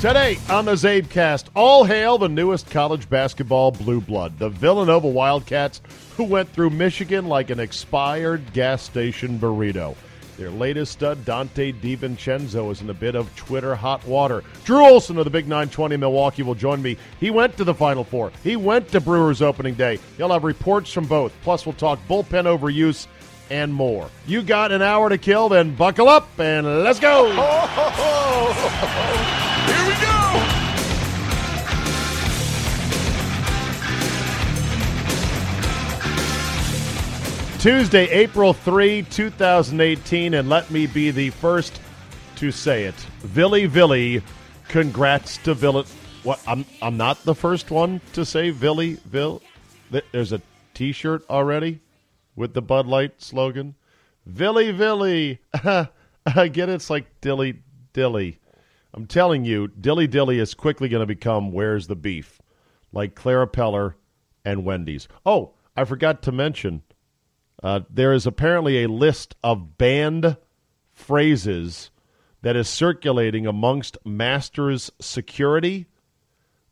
Today on the Czabecast, all hail the newest college basketball blue blood, the Villanova Wildcats, who went through Michigan like an expired gas station burrito. Their latest stud, Dante DiVincenzo, is in a bit of Twitter hot water. Drew Olson of the Big 920 Milwaukee will join me. He went to the Final Four. He went to Brewers opening day. He'll have reports from both. Plus, we'll talk bullpen overuse and more. You got an hour to kill, then buckle up and let's go. Here we go! Tuesday, April 3, 2018, and let me be the first to say it. Villy Villy, congrats to Villy. What? I'm I'm not the first one to say Villy Vill. There's a T-shirt already with the Bud Light slogan. Villy Villy, I get it. It's like Dilly Dilly. I'm telling you, Dilly Dilly is quickly going to become Where's the Beef, like Clara Peller and Wendy's. Oh, I forgot to mention uh, there is apparently a list of banned phrases that is circulating amongst Masters security,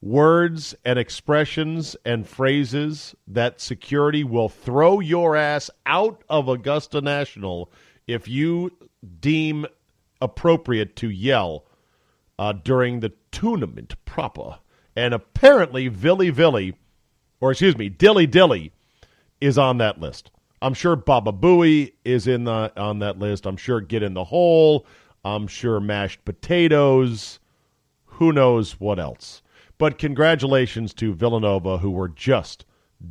words and expressions and phrases that security will throw your ass out of Augusta National if you deem appropriate to yell uh, during the tournament proper. And apparently, Villy Villy, or excuse me, Dilly Dilly, is on that list. I'm sure Baba Booey is in the on that list. I'm sure Get in the Hole. I'm sure mashed potatoes. Who knows what else? But congratulations to Villanova, who were just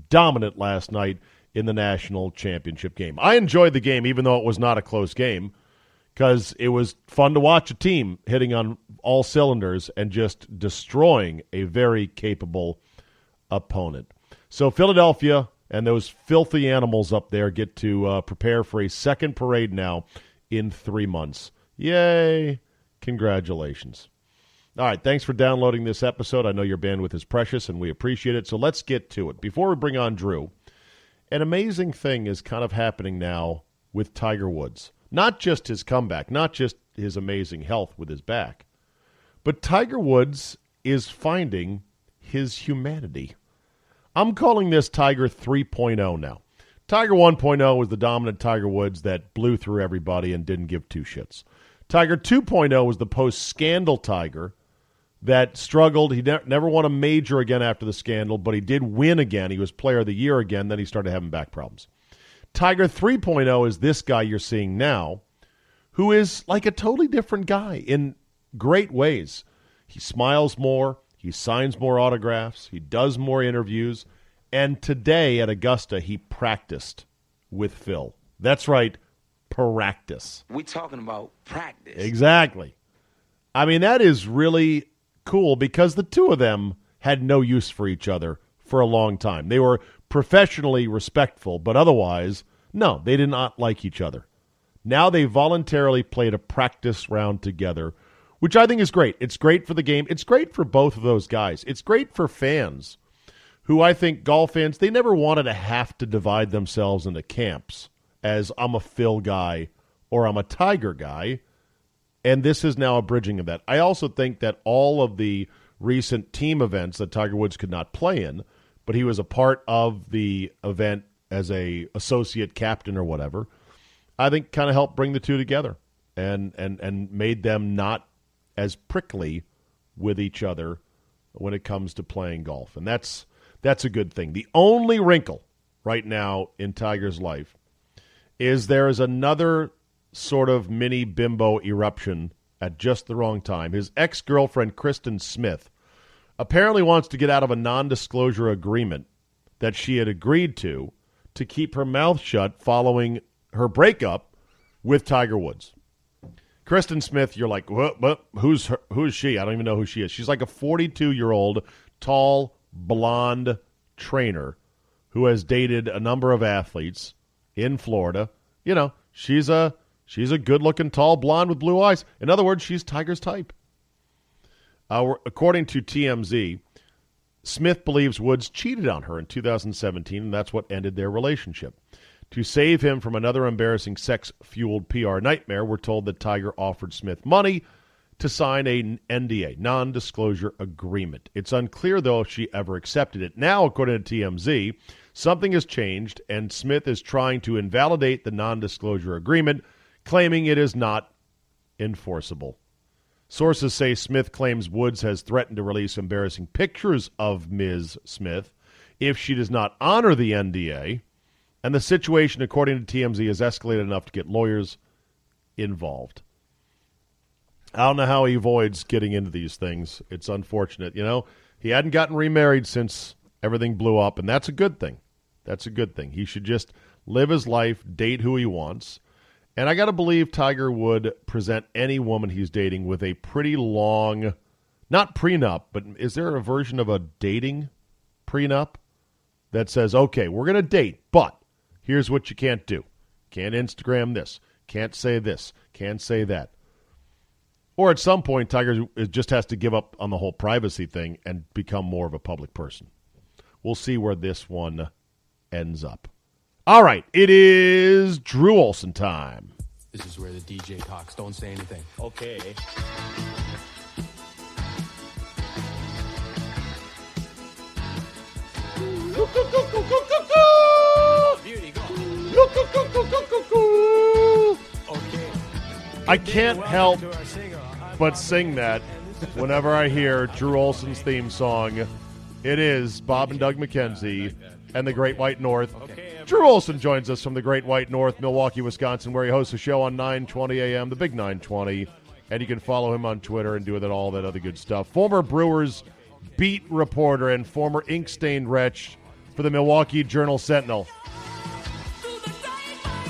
dominant last night in the national championship game. I enjoyed the game, even though it was not a close game, because it was fun to watch a team hitting on all cylinders and just destroying a very capable opponent. So Philadelphia and those filthy animals up there get to uh, prepare for a second parade now in three months. Yay! Congratulations. All right, thanks for downloading this episode. I know your bandwidth is precious and we appreciate it. So let's get to it. Before we bring on Drew, an amazing thing is kind of happening now with Tiger Woods. Not just his comeback, not just his amazing health with his back, but Tiger Woods is finding his humanity. I'm calling this Tiger 3.0 now. Tiger 1.0 was the dominant Tiger Woods that blew through everybody and didn't give two shits. Tiger 2.0 was the post scandal Tiger that struggled. He ne- never won a major again after the scandal, but he did win again. He was player of the year again. Then he started having back problems. Tiger 3.0 is this guy you're seeing now, who is like a totally different guy in great ways. He smiles more. He signs more autographs. He does more interviews. And today at Augusta, he practiced with Phil. That's right, practice. We're talking about practice. Exactly. I mean, that is really cool because the two of them had no use for each other for a long time. They were professionally respectful, but otherwise, no, they did not like each other. Now they voluntarily played a practice round together which I think is great. It's great for the game. It's great for both of those guys. It's great for fans who I think golf fans, they never wanted to have to divide themselves into camps as I'm a Phil guy or I'm a Tiger guy. And this is now a bridging of that. I also think that all of the recent team events that Tiger Woods could not play in, but he was a part of the event as a associate captain or whatever, I think kind of helped bring the two together and and and made them not as prickly with each other when it comes to playing golf. And that's that's a good thing. The only wrinkle right now in Tiger's life is there is another sort of mini bimbo eruption at just the wrong time. His ex-girlfriend Kristen Smith apparently wants to get out of a non-disclosure agreement that she had agreed to to keep her mouth shut following her breakup with Tiger Woods. Kristen Smith, you're like? Who's her, who's she? I don't even know who she is. She's like a 42 year old, tall, blonde trainer who has dated a number of athletes in Florida. You know, she's a she's a good looking, tall blonde with blue eyes. In other words, she's Tiger's type. Uh, according to TMZ, Smith believes Woods cheated on her in 2017, and that's what ended their relationship. To save him from another embarrassing sex fueled PR nightmare, we're told that Tiger offered Smith money to sign a NDA, non disclosure agreement. It's unclear, though, if she ever accepted it. Now, according to TMZ, something has changed, and Smith is trying to invalidate the non disclosure agreement, claiming it is not enforceable. Sources say Smith claims Woods has threatened to release embarrassing pictures of Ms. Smith if she does not honor the NDA, and the situation, according to TMZ, has escalated enough to get lawyers involved. I don't know how he avoids getting into these things. It's unfortunate. You know, he hadn't gotten remarried since everything blew up, and that's a good thing. That's a good thing. He should just live his life, date who he wants. And I got to believe Tiger would present any woman he's dating with a pretty long, not prenup, but is there a version of a dating prenup that says, okay, we're going to date, but Here's what you can't do can't Instagram this, can't say this, can't say that. Or at some point, Tiger just has to give up on the whole privacy thing and become more of a public person. We'll see where this one ends up. All right, it is Drew Olson time. This is where the DJ talks. Don't say anything. Okay. I can't help but sing that whenever I hear Drew Olson's theme song. It is Bob and Doug McKenzie and the Great White North. Drew Olson joins us from the Great White North, Milwaukee, Wisconsin, where he hosts a show on 920 a.m., the Big 920. And you can follow him on Twitter and do that all that other good stuff. Former Brewers beat reporter and former ink stained wretch for the Milwaukee Journal Sentinel.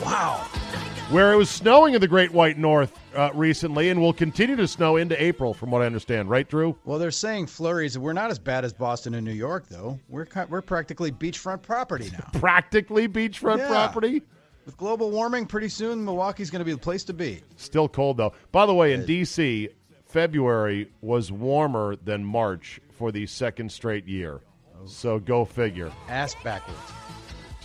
Wow. Where it was snowing in the Great White North uh, recently and will continue to snow into April, from what I understand. Right, Drew? Well, they're saying flurries. We're not as bad as Boston and New York, though. We're we're practically beachfront property now. Practically beachfront Yeah. property. With global warming, pretty soon Milwaukee's going to be the place to be. Still cold, though. By the way, in D.C., February was warmer than March for the second straight year. So go figure. Ask backwards.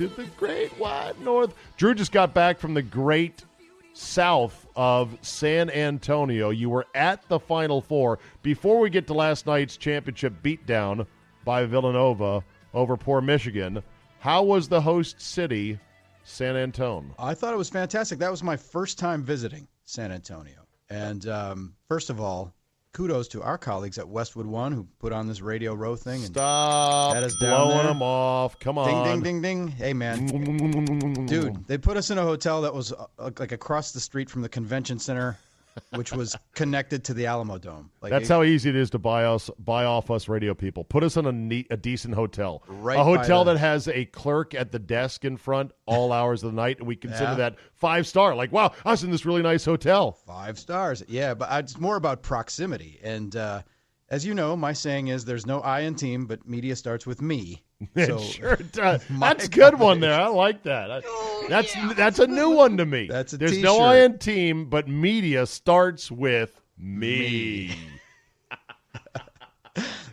To the great wide north. Drew just got back from the great south of San Antonio. You were at the Final Four. Before we get to last night's championship beatdown by Villanova over poor Michigan, how was the host city, San Antonio? I thought it was fantastic. That was my first time visiting San Antonio. And um, first of all, kudos to our colleagues at Westwood One who put on this Radio Row thing. And Stop That is down blowing them off. Come on. ding, ding, ding. ding. Hey, man. Dude, they put us in a hotel that was uh, like across the street from the convention center, which was connected to the Alamo Dome. Like That's it- how easy it is to buy us, buy off us radio people. Put us in a neat, a decent hotel, Right a hotel the- that has a clerk at the desk in front all hours of the night, and we consider Yeah. that five star. Like, wow, I was in this really nice hotel. Five stars. Yeah, but it's more about proximity. And uh, as you know, my saying is there's no I in team, but media starts with me. So sure, does. that's a good one there. I like that. I- oh, that's that's a new one to me. That's a There's no t-shirt. I in team, but media starts with me.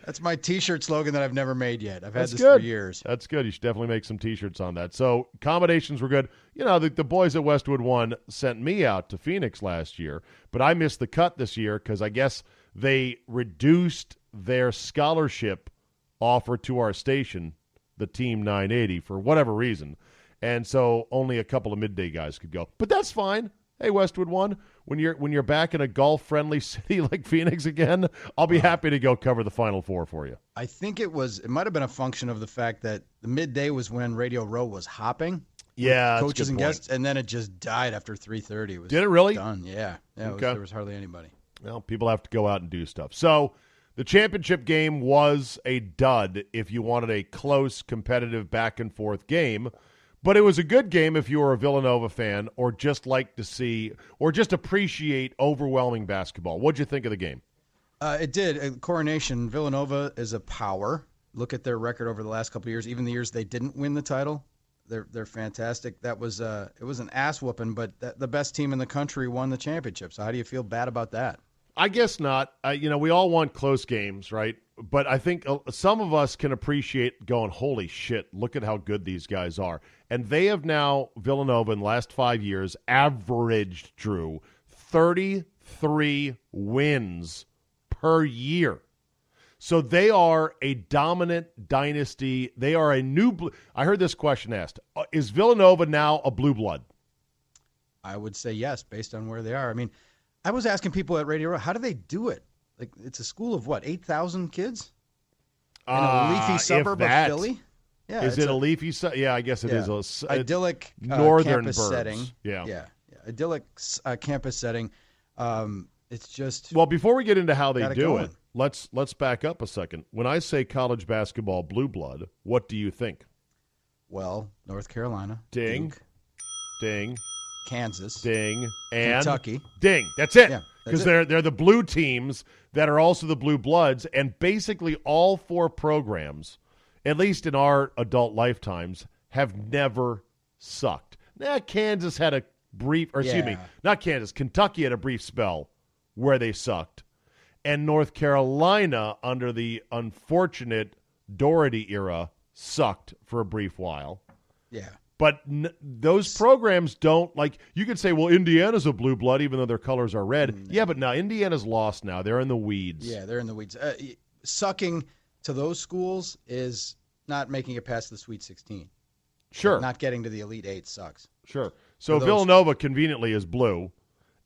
that's my T-shirt slogan that I've never made yet. I've had That's this good. for years. That's good. You should definitely make some T-shirts on that. So accommodations were good. You know, the, the boys at Westwood One sent me out to Phoenix last year, but I missed the cut this year because I guess they reduced their scholarship offer to our station, the Team 980, for whatever reason. and so only a couple of midday guys could go. But that's fine. Hey, Westwood One, when you're when you're back in a golf friendly city like Phoenix again, I'll be uh-huh. happy to go cover the Final Four for you. I think it was. It might have been a function of the fact that the midday was when Radio Row was hopping. Yeah, coaches and point. guests, and then it just died after three thirty. Did it really? done? Yeah, yeah. It was, there was hardly anybody. Well, people have to go out and do stuff. So the championship game was a dud if you wanted a close, competitive, back and forth game. But it was a good game if you were a Villanova fan or just like to see or just appreciate overwhelming basketball. What'd you think of the game? Uh, it did. Uh, Coronation Villanova is a power. Look at their record over the last couple of years. Even the years they didn't win the title, they're they're fantastic. That was uh, it was an ass whooping, but th- the best team in the country won the championship. So how do you feel bad about that? I guess not. You know, we all want close games, right? But I think uh, some of us can appreciate going, holy shit, look at how good these guys are. And they have now, Villanova, in the last five years, averaged, Drew, 33 wins per year. So they are a dominant dynasty. They are a new. I heard this question asked: uh, Is Villanova now a blue blood? I would say yes, based on where they are. I mean, I was asking people at Radio Row, how do they do it? Like, it's a school of what, eight thousand kids in a Uh, leafy suburb of Philly? Yeah, Is it a, leafy? Su- yeah, I guess it yeah, is a idyllic uh, northern campus burbs. setting. Yeah. yeah, yeah. idyllic uh, campus setting. Um, it's just Well, before we get into how they do going. it, let's let's back up a second. When I say college basketball blue blood, what do you think? well, North Carolina, Ding, Duke, ding, Kansas, ding, and Kentucky. Ding. That's it. Yeah, Because they're they're the blue teams that are also the blue bloods, and basically all four programs, at least in our adult lifetimes, have never sucked. Now Kansas had a brief, or excuse me, not Kansas, Kentucky had a brief spell where they sucked, and North Carolina under the unfortunate Doherty era sucked for a brief while. Yeah, But n- those programs don't like. You could say, well, Indiana's a blue blood, even though their colors are red. Yeah, but now Indiana's lost. Now they're in the weeds. yeah, they're in the weeds. Uh, sucking to those schools is not making it past the Sweet Sixteen. sure, Not getting to the Elite Eight sucks. sure. So Villanova conveniently is blue,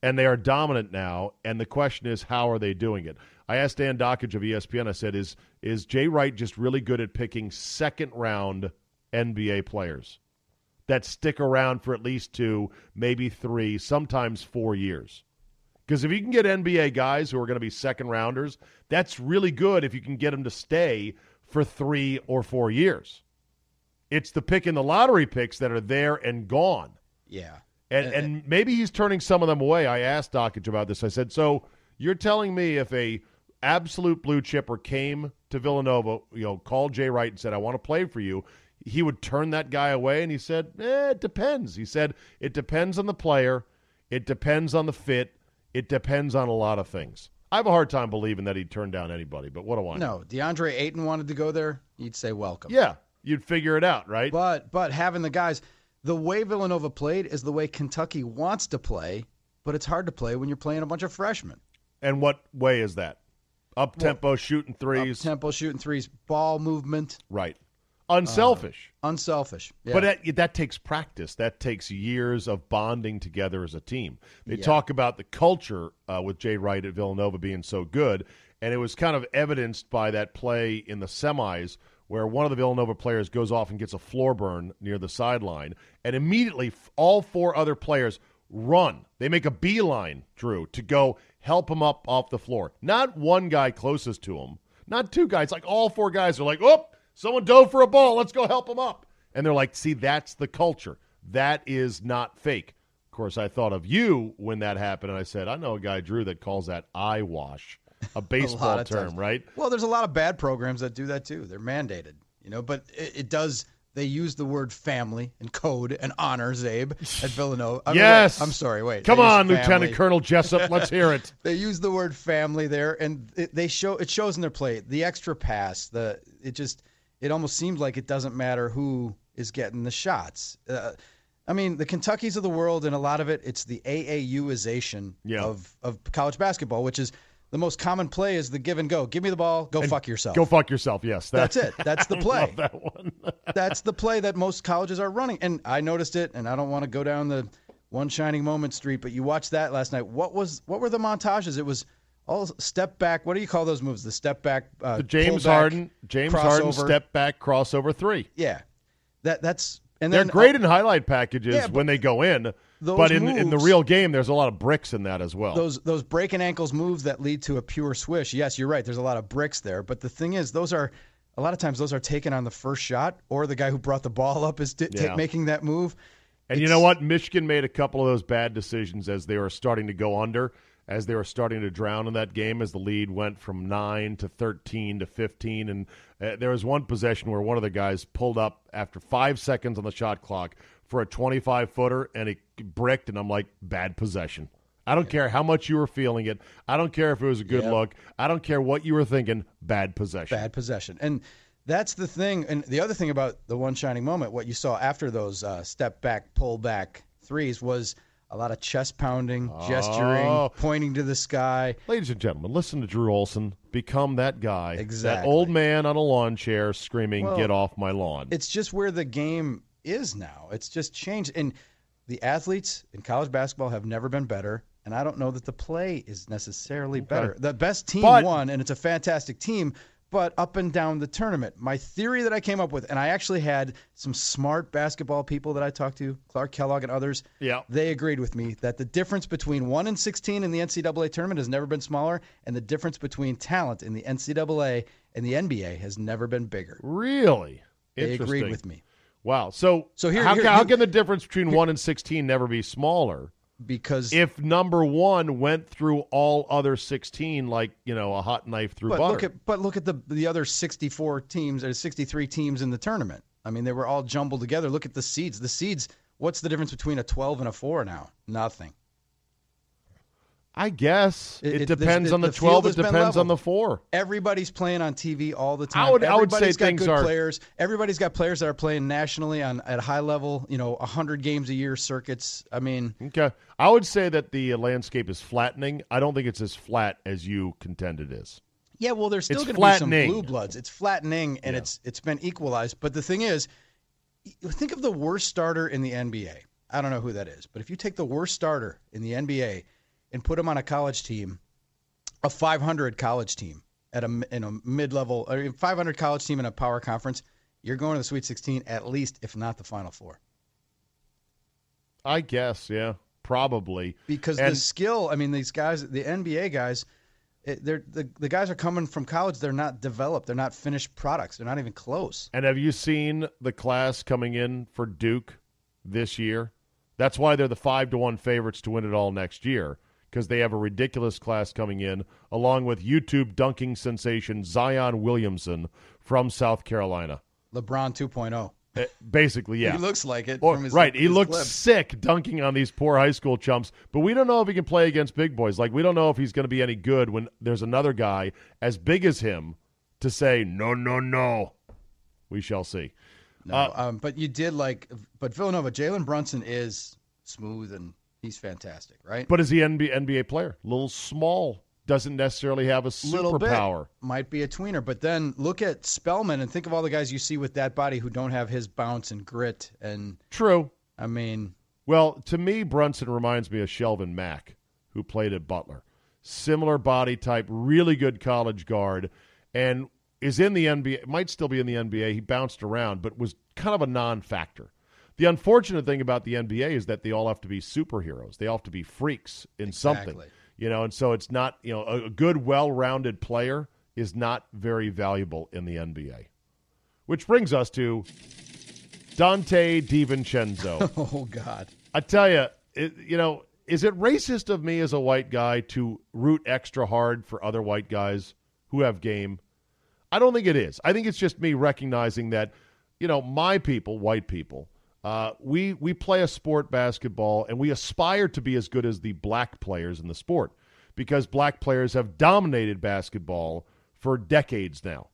and they are dominant now. And the question is, how are they doing it? I asked Dan Dakich of ESPN. I said, is is Jay Wright just really good at picking second round NBA players that stick around for at least two, maybe three, sometimes four years? Because if you can get NBA guys who are going to be second rounders, that's really good if you can get them to stay for three or four years. It's the pick in the lottery picks that are there and gone. Yeah, And, and maybe he's turning some of them away. I asked Dakich about this. I said, so you're telling me if a absolute blue chipper came to Villanova, you know, called Jay Wright and said, I want to play for you, he would turn that guy away? And he said, eh, it depends. He said, it depends on the player. It depends on the fit. It depends on a lot of things. I have a hard time believing that he'd turn down anybody, but what do I know? no, DeAndre Ayton wanted to go there. You'd say welcome. Yeah, you'd figure it out, right? But but having the guys, the way Villanova played is the way Kentucky wants to play, but it's hard to play when you're playing a bunch of freshmen. and what way is that? Up tempo, shooting threes. Up Tempo shooting threes, ball movement, right. Unselfish. unselfish. Yeah. But that, that takes practice. That takes years of bonding together as a team. They talk about the culture uh, with Jay Wright at Villanova being so good, and it was kind of evidenced by that play in the semis where one of the Villanova players goes off and gets a floor burn near the sideline, and immediately all four other players run. They make a beeline, Drew, to go help him up off the floor. Not one guy closest to him, not two guys. Like all four guys are like, oh, someone dove for a ball. Let's go help him up. And they're like, see, that's the culture. That is not fake. Of course, I thought of you when that happened, and I said, I know a guy, Drew, that calls that eye wash, a baseball of term, times. right? Well, there's a lot of bad programs that do that too. They're mandated, you know. But it, it does. They use the word family and code and honor, Czabe, at Villanova. I mean, yes. wait, I'm sorry. Wait. Come on, family. Lieutenant Colonel Jessup. Let's hear it. They use the word family there, and it, they show it shows in their play. The extra pass, the it just it almost seems like it doesn't matter who is getting the shots. Uh, I mean, the Kentuckys of the world, and a lot of it, it's the AAUization Yeah. of of college basketball, which is The most common play is the give and go. Give me the ball, go fuck yourself. Go fuck yourself. Yes, That's it. That's the play. love that one. That's the play that most colleges are running. And I noticed it, and I don't want to go down the one shining moment street, but you watched that last night. What was what were the montages? It was all step back. What do you call those moves? The step back, uh, the James back, Harden, James Harden step back crossover three. Yeah, that that's and They're then great in highlight packages Yeah, when they go in, those but in in the real game, there's a lot of bricks in that as well. those those breaking ankles moves that lead to a pure swish. Yes, you're right. There's a lot of bricks there, but the thing is, those are a lot of times those are taken on the first shot, or the guy who brought the ball up is t- Yeah. making that move. And you know what? Michigan made a couple of those bad decisions as they were starting to go under, as they were starting to drown in that game, as the lead went from nine to thirteen to fifteen. And uh, there was one possession where one of the guys pulled up after five seconds on the shot clock for a twenty-five footer, and it bricked. And I'm like, bad possession. I don't care how much you were feeling it. I don't care if it was a good Yep. look. I don't care what you were thinking. Bad possession. bad possession. And that's the thing. And the other thing about the one shining moment, what you saw after those uh, step back, pull back threes was a lot of chest pounding, gesturing, Oh. pointing to the sky. Ladies and gentlemen, listen to Drew Olson become that guy, that old man on a lawn chair screaming, Well, "Get off my lawn!" It's just where the game is now. It's just changed. And the athletes in college basketball have never been better. And I don't know that the play is necessarily better. The best team But- won, and it's a fantastic team. But up and down the tournament, my theory that I came up with, and I actually had some smart basketball people that I talked to, Clark Kellogg and others. Yeah. they agreed with me that the difference between one and sixteen in the NCAA tournament has never been smaller, and the difference between talent in the NCAA and the NBA has never been bigger. Really? They agreed with me Wow. So, So here- how, here- how here- can the difference between one and sixteen never be smaller because if number one went through all other sixteen like you know a hot knife through But butter? look at but look at the the other 64 teams or 63 teams in the tournament. I mean, they were all jumbled together. Look at the seeds. The seeds. What's the difference between a 12 and a four now? Nothing. I guess It- it, depends on the, the twelve. It depends on the four. Everybody's playing on TV all the time. I would- I would say Everybody's got things good are- players. Everybody's got players that are playing nationally on at a high level. You know, 100 games a year circuits. I mean, Okay, I would say that the uh, landscape is flattening. I don't think it's as flat as you contend it is. Yeah, well, there's still going to be some blue bloods. It's flattening, and it's it's been equalized. But the thing is, think of the worst starter in the NBA. I don't know who that is, but if you take the worst starter in the NBA and put him on a college team, a 500 college team at a in a mid level, or a 500 college team in a power conference, you're going to the Sweet 16 at least, if not the Final Four, I guess, yeah, probably because And- the skill. I mean, these guys, the NBA guys. It, they're the, the guys are coming from college. They're not developed. They're not finished products. They're not even close. And have you seen the class coming in for Duke this year? That's why they're the five to one favorites to win it all next year because they have a ridiculous class coming in, along with YouTube dunking sensation Zion Williamson from South Carolina. LeBron 2.0. Uh, Basically, yeah. He looks like it. Or- from his, right, he looks clips. sick dunking on these poor high school chumps, but we don't know if he can play against big boys. Like we don't know if he's going to be any good when there's another guy as big as him to say no, no, no. We shall see. No, Uh, um, but you did like, but Villanova, Jalen Brunson is smooth and he's fantastic, right? But is he an NBA, NBA player? Little small, doesn't necessarily have a Little bit. superpower. Might be a tweener, but then look at Spellman and think of all the guys you see with that body who don't have his bounce and grit. And True. I mean, Well, to me, Brunson reminds me of Shelvin Mack, who played at Butler. Similar body type, really good college guard, and is in the NBA. Might still be in the NBA. He bounced around, but was kind of a non-factor. The unfortunate thing about the NBA is that they all have to be superheroes. They all have to be freaks in something, you know. And so it's not, you know, a, a good, well-rounded player is not very valuable in the NBA. Which brings us to Dante DiVincenzo. oh God, I tell you, it, you know, is it racist of me as a white guy to root extra hard for other white guys who have game? I don't think it is. I think it's just me recognizing that, you know, my people, white people, uh, we we play a sport, basketball, and we aspire to be as good as the black players in the sport because black players have dominated basketball for decades now.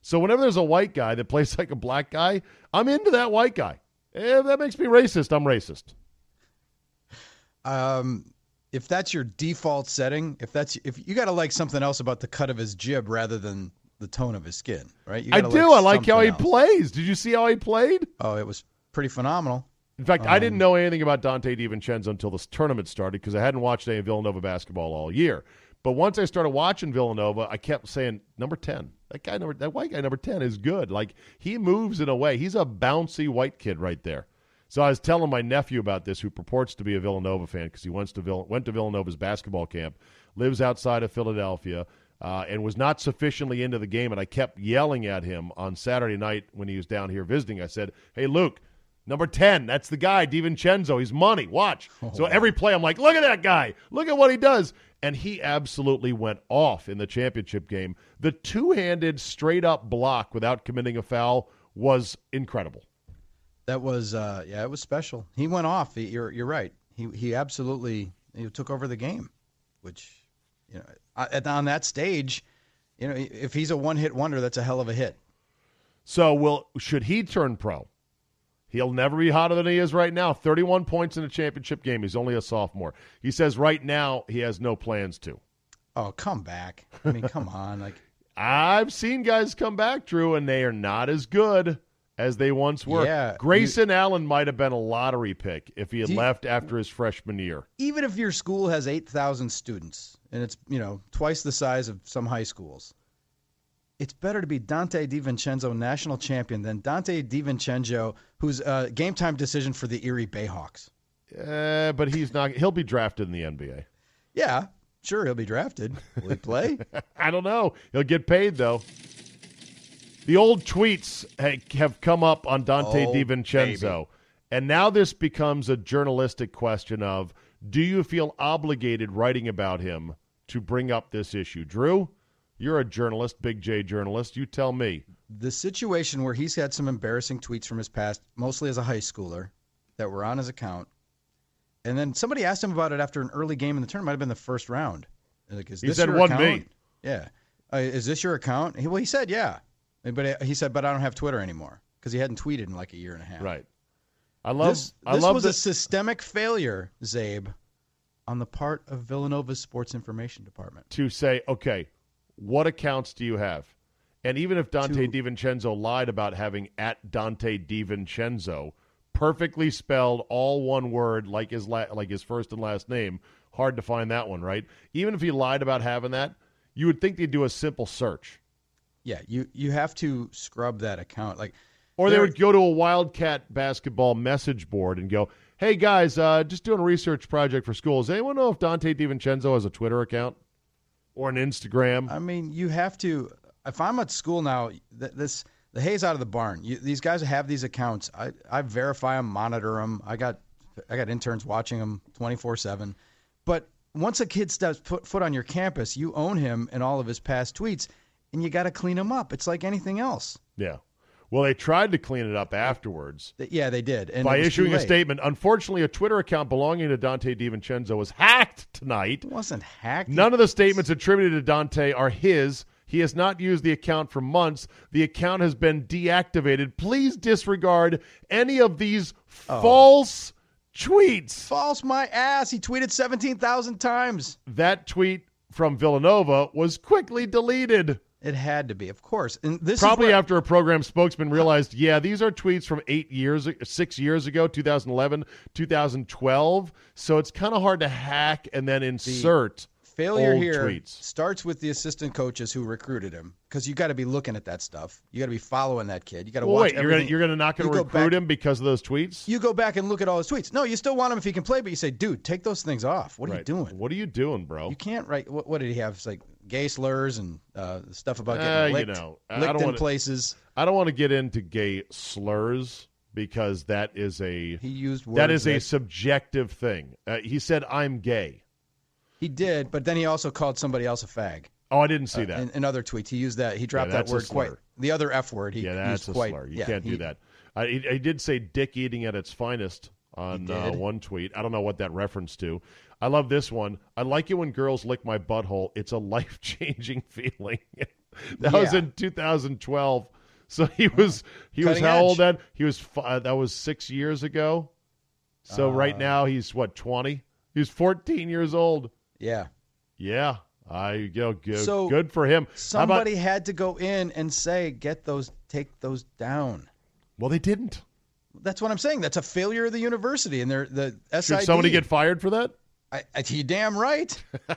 So whenever there's a white guy that plays like a black guy, I'm into that white guy. If that makes me racist, I'm racist. um, if that's your default setting, if that's if you got to like something else about the cut of his jib rather than the tone of his skin, right? You I do. I like how he else. plays. Did you see how he played? Oh, it was pretty phenomenal. In fact, I Um, didn't know anything about Dante DiVincenzo until this tournament started because I hadn't watched any Villanova basketball all year. But once I started watching Villanova, I kept saying number ten. That guy number that white guy number ten is good. Like he moves in a way. He's a bouncy white kid right there. So I was telling my nephew about this, who purports to be a Villanova fan because he went to Vill- went to Villanova's basketball camp, lives outside of Philadelphia, uh, and was not sufficiently into the game. And I kept yelling at him on Saturday night when he was down here visiting. I said, "Hey, Luke." Number 10, that's the guy, DiVincenzo. He's money. Watch. so every play, I'm like, look at that guy. Look at what he does. And he absolutely went off in the championship game. The two handed, straight up block without committing a foul was incredible. That was uh, yeah, it was special. He went off. He, you're you're right. He he absolutely he took over the game, which you know at- on that stage, you know if he's a one hit wonder, that's a hell of a hit. So, will should he turn pro? He'll never be hotter than he is right now. 31 points in a championship game. He's only a sophomore. He says right now he has no plans to. Oh, come back! I mean, come on, like I've seen guys come back, Drew, and they are not as good as they once were. Yeah, Grayson Allen might have been a lottery pick if he had Do you- left after his freshman year. even if your school has eight thousand students and it's you know twice the size of some high schools, it's better to be Dante DiVincenzo national champion than Dante DiVincenzo, who's a game time decision for the Erie Bayhawks. Uh, but he's not. He'll be drafted in the NBA. Yeah, sure, he'll be drafted. Will he play? I don't know. He'll get paid though. The old tweets have come up on Dante Oh, DiVincenzo, baby. and now this becomes a journalistic question of: Do you feel obligated writing about him to bring up this issue, Drew? You're a journalist, Big J journalist. You tell me. the situation where he's had some embarrassing tweets from his past, mostly as a high schooler, that were on his account, and then somebody asked him about it after an early game in the tournament. Might have been the first round. Like, is He this said, "Wasn't account?" me. Yeah. Uh, is this your account? He, well, he said, yeah. But uh, he said, but I don't have Twitter anymore because he hadn't tweeted in like a year and a half. Right. I love. This, I this love was a systemic failure, Czabe, on the part of Villanova's sports information department. to say, okay, what accounts do you have? And even if Dante To- DiVincenzo lied about having at Dante DiVincenzo, perfectly spelled, all one word, like his la- like his first and last name, hard to find that one, right? Even if he lied about having that, you would think they'd do a simple search, Yeah, you you have to scrub that account. Like, or they would go to a Wildcat basketball message board and go, "Hey guys, uh, just doing a research project for school. Does Anyone know if Dante DiVincenzo has a Twitter account or an Instagram?" I mean, you have to. If I'm at school now, th- this the hay's out of the barn. You, these guys have these accounts. I, I verify them, monitor them. I got I got interns watching them 24 seven. But once a kid steps put, foot on your campus, you own him and all of his past tweets, and you got to clean him up. It's like anything else. yeah. Well, they tried to clean it up afterwards. Yeah, they did. And by it was too issuing a statement. Unfortunately, a Twitter account belonging to Dante DiVincenzo was hacked tonight. It wasn't hacked. None of the statements attributed to Dante are his. He has not used the account for months. The account has been deactivated. Please disregard any of these Oh. false tweets. False my ass. He tweeted 17,000 times. That tweet from Villanova was quickly deleted. It had to be, of course. And this Probably is where, after a program spokesman realized, yeah, these are tweets from eight years, six years ago, 2011, 2012. So it's kind of hard to hack and then insert failure old here tweets. starts with the assistant coaches who recruited him because you got to be looking at that stuff. You got to be following that kid. You got to Well, watch wait, you're everything. gonna you're gonna not gonna go recruit back- him because of those tweets? You go back and look at all his tweets. No, you still want him if he can play, but you say, dude, take those things off. What are you doing? What are you doing, bro? You can't write. What, what did he have? It's like gay slurs and uh, stuff about Uh, getting you licked, know, I- licked in wanna- places. I don't want to get into gay slurs because that is a He used that is a subjective thing. Uh, he said, "I'm gay." he did, but then he also called somebody else a fag. Oh, I didn't see that. In, in other tweets, he used that. He dropped that word quite. The other f word. He yeah, that's used a quite, slur. You yeah, can't he- do that. I, he, he did say "dick eating at its finest" on uh, one tweet. I don't know what that reference to. I love this one. I like it when girls lick my butthole. It's a life changing feeling. that was in 2012. So he was he was Cutting how old then? He was fi- uh, that was six years ago. So right Uh, now he's what 20. He's 14 years old. Yeah. Yeah, I you know, good, So, good for him. How about- Somebody had to go in and say, get those, take those down. well, they didn't. That's what I'm saying. That's a failure of the university and their the SID. Should somebody get fired for that? I, I, you damn right.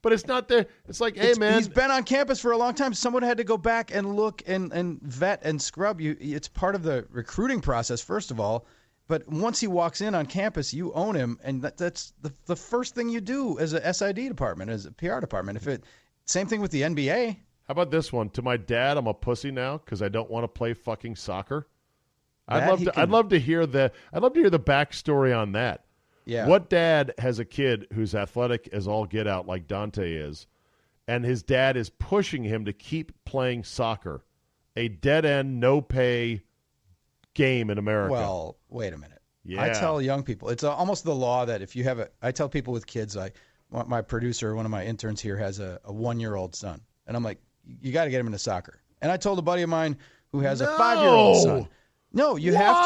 But it's not there. It's like, hey, It's- man, he's been on campus for a long time. Someone had to go back and look and, and vet and scrub you. It's part of the recruiting process, first of all. But once he walks in on campus, you own him, and that, that's the, the first thing you do as a SID department, as a PR department. If it same thing with the NBA. How about this one? To my dad, I'm a pussy now because I don't want to play fucking soccer. I'd love to. can- I'd love to hear the. I'd love to hear the backstory on that. Yeah. What dad has a kid who's athletic as all get out, like Dante is, and his dad is pushing him to keep playing soccer, a dead end, no pay game in America. Well, wait a minute. Yeah. I tell young people, it's almost the law that if you have a, I tell people with kids, I, my- producer, one of my interns here has a, a one year old son. And I'm like, you got to get him into soccer. And I told a buddy of mine who has a five year old son. No, you Why? have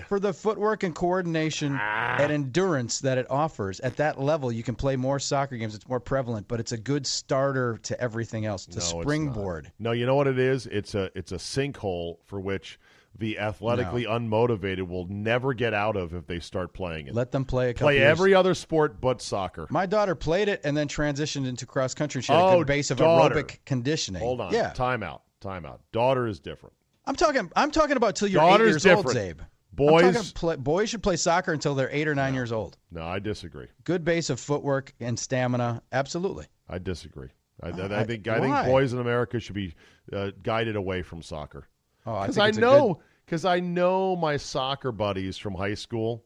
to for the footwork and coordination ah. and endurance that it offers. At that level, you can play more soccer games. It's more prevalent, but it's a good starter to everything else, to No, it's not. springboard. No, you know what it is? It's a it's a sinkhole for which the athletically unmotivated will never get out of if they start playing it. Let them play a couple Play years. every other sport but soccer. My daughter played it and then transitioned into cross country. She had a Oh, good base of daughter. aerobic conditioning. Hold on. Yeah. Timeout. Timeout. Daughter is different. I'm talking. I'm talking about till you're Daughter's eight years different. old, Czabe. Boys- play, boys should play soccer until they're eight or nine years old. No, I disagree. Good base of footwork and stamina. Absolutely. I disagree. I, I, I- think I think boys in America should be uh, guided away from soccer. Oh, Because I, know good- because I know my soccer buddies from high school.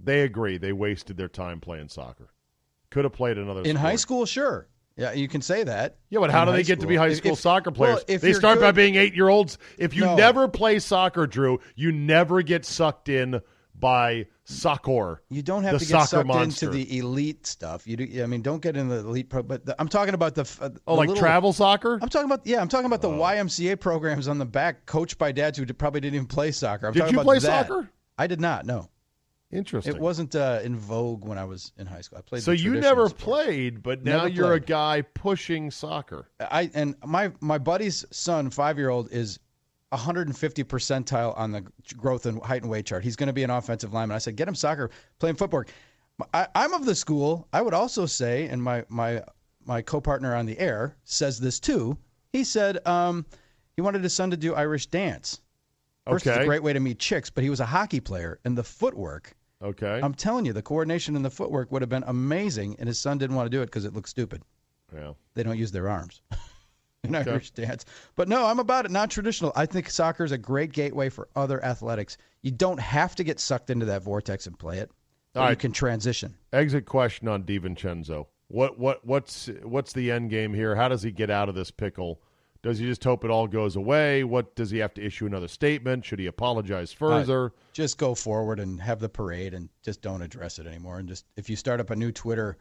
They agree they wasted their time playing soccer. Could have played another in sport. high school, sure. Yeah, you can say that. Yeah, but how do they get to be high school if- soccer players? Well, they start by being eight year olds. If you No. never play soccer, Drew, you never get sucked in by soccer. You don't have to get soccer sucked monster. into the elite stuff. You do. I mean, don't get into the elite pro. But the, I'm talking about the. uh, oh, the like little- travel soccer. I'm talking about yeah. I'm talking about the YMCA programs on the back, coached by dads who probably didn't even play soccer. I'm Did talking you about play that. soccer? I did not. No, Interesting. it wasn't uh, in vogue when I was in high school. I played. so you never played, but now Never you're a guy pushing soccer. I and my my buddy's son, five year old, is 150 percentile on the growth and height and weight chart. He's going to be an offensive lineman. I said, get him soccer, play him football. I, I'm of the school. I would also say, and my my my co-partner on the air says this too. He said um, he wanted his son to do Irish dance. First, it's Okay. a great way to meet chicks, but he was a hockey player, and the footwork. Okay. I'm telling you, the coordination and the footwork would have been amazing, and his son didn't want to do it because it looked stupid yeah. they don't use their arms in Irish dance. But no, I'm about it. Non traditional. I think soccer is a great gateway for other athletics. You don't have to get sucked into that vortex and play it. All you can transition. Exit question on DiVincenzo. What what what's what's the end game here? How does he get out of this pickle? Does he just hope it all goes away? What does he have to issue another statement? Should he apologize further? Just go forward and have the parade and just don't address it anymore. And just if you start up a new Twitter,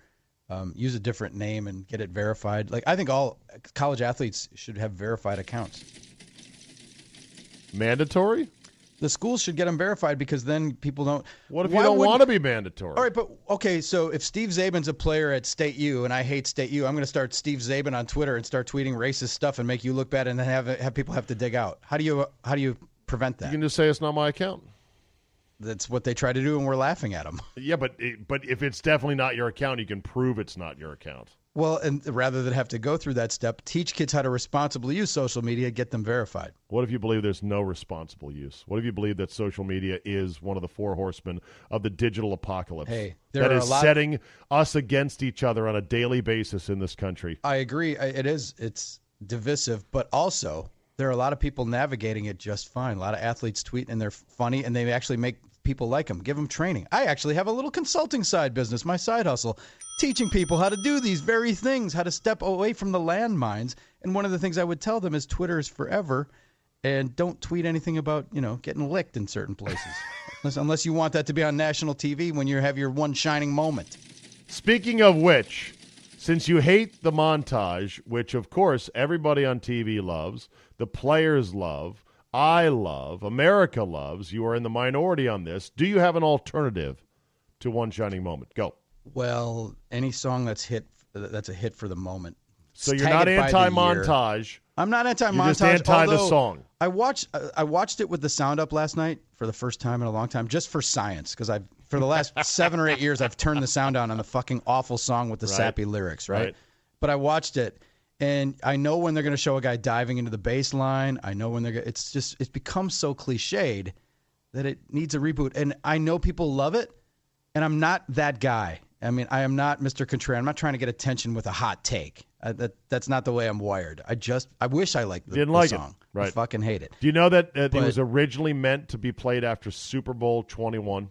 um, use a different name and get it verified. Like I think all college athletes should have verified accounts. Mandatory? The schools should get them verified because then people don't. What if Why you don't wouldn't- want to be mandatory? All right, but okay, so if Steve Czaban's a player at State U and I hate State U, I'm going to start Steve Zabin on Twitter and start tweeting racist stuff and make you look bad and then have have people have to dig out. How do you how do you prevent that? You can just say it's not my account. That's what they try to do and we're laughing at them. Yeah, but it, but if it's definitely not your account, you can prove it's not your account. Well, and rather than have to go through that step, teach kids how to responsibly use social media, get them verified. What if you believe there's no responsible use? What if you believe that social media is one of the four horsemen of the digital apocalypse Hey, that is setting us against each other on a daily basis in this country? I agree. It is. It's divisive, but also there are a lot of people navigating it just fine. A lot of athletes tweet and they're funny, and they actually make people like them. Give them training. I actually have a little consulting side business, my side hustle, teaching people how to do these very things, how to step away from the landmines. And one of the things I would tell them is Twitter is forever, and don't tweet anything about you know getting licked in certain places, unless, unless you want that to be on national TV when you have your one shining moment. Speaking of which, since you hate the montage, which of course everybody on TV loves, the players love, I love, America loves, you are in the minority on this. Do you have an alternative to one shining moment? Go. Well, any song that's hit that's a hit for the moment. So you're not it by the anti montage. I'm not anti montage. just anti the song. I watched I watched it with the sound up last night for the first time in a long time, just for science, because I've for the last seven or eight years I've turned the sound down on the fucking awful song with the sappy lyrics, right? Right. But I watched it, and I know when they're going to show a guy diving into the bass line. I know when they're. gonna- It's just it's become so cliched that it needs a reboot, and I know people love it, and I'm not that guy. I mean, I am not Mr. Contreras. I'm not trying to get attention with a hot take. I, that that's not the way I'm wired. I just I wish I liked the, Didn't the like it. song. I Right. fucking hate it. Do you know that uh, it was originally meant to be played after Super Bowl 21?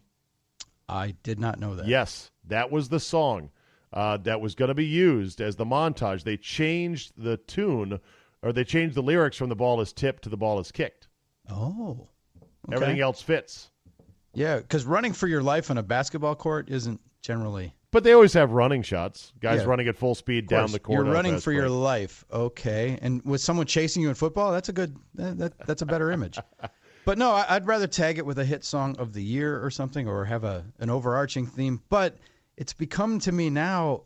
I did not know that. Yes, that was the song uh, that was going to be used as the montage. They changed the tune, or they changed the lyrics from "the ball is tipped" to "the ball is kicked." Oh. Okay. Everything else fits, Yeah, because running for your life on a basketball court isn't generally. but they always have running shots. Guys Yeah. running at full speed down the court. You're running for your life, okay? And with someone chasing you in football, that's a good. That, that, that's a better image. But no, I'd rather tag it with a hit song of the year or something, or have a an overarching theme. But it's become to me now.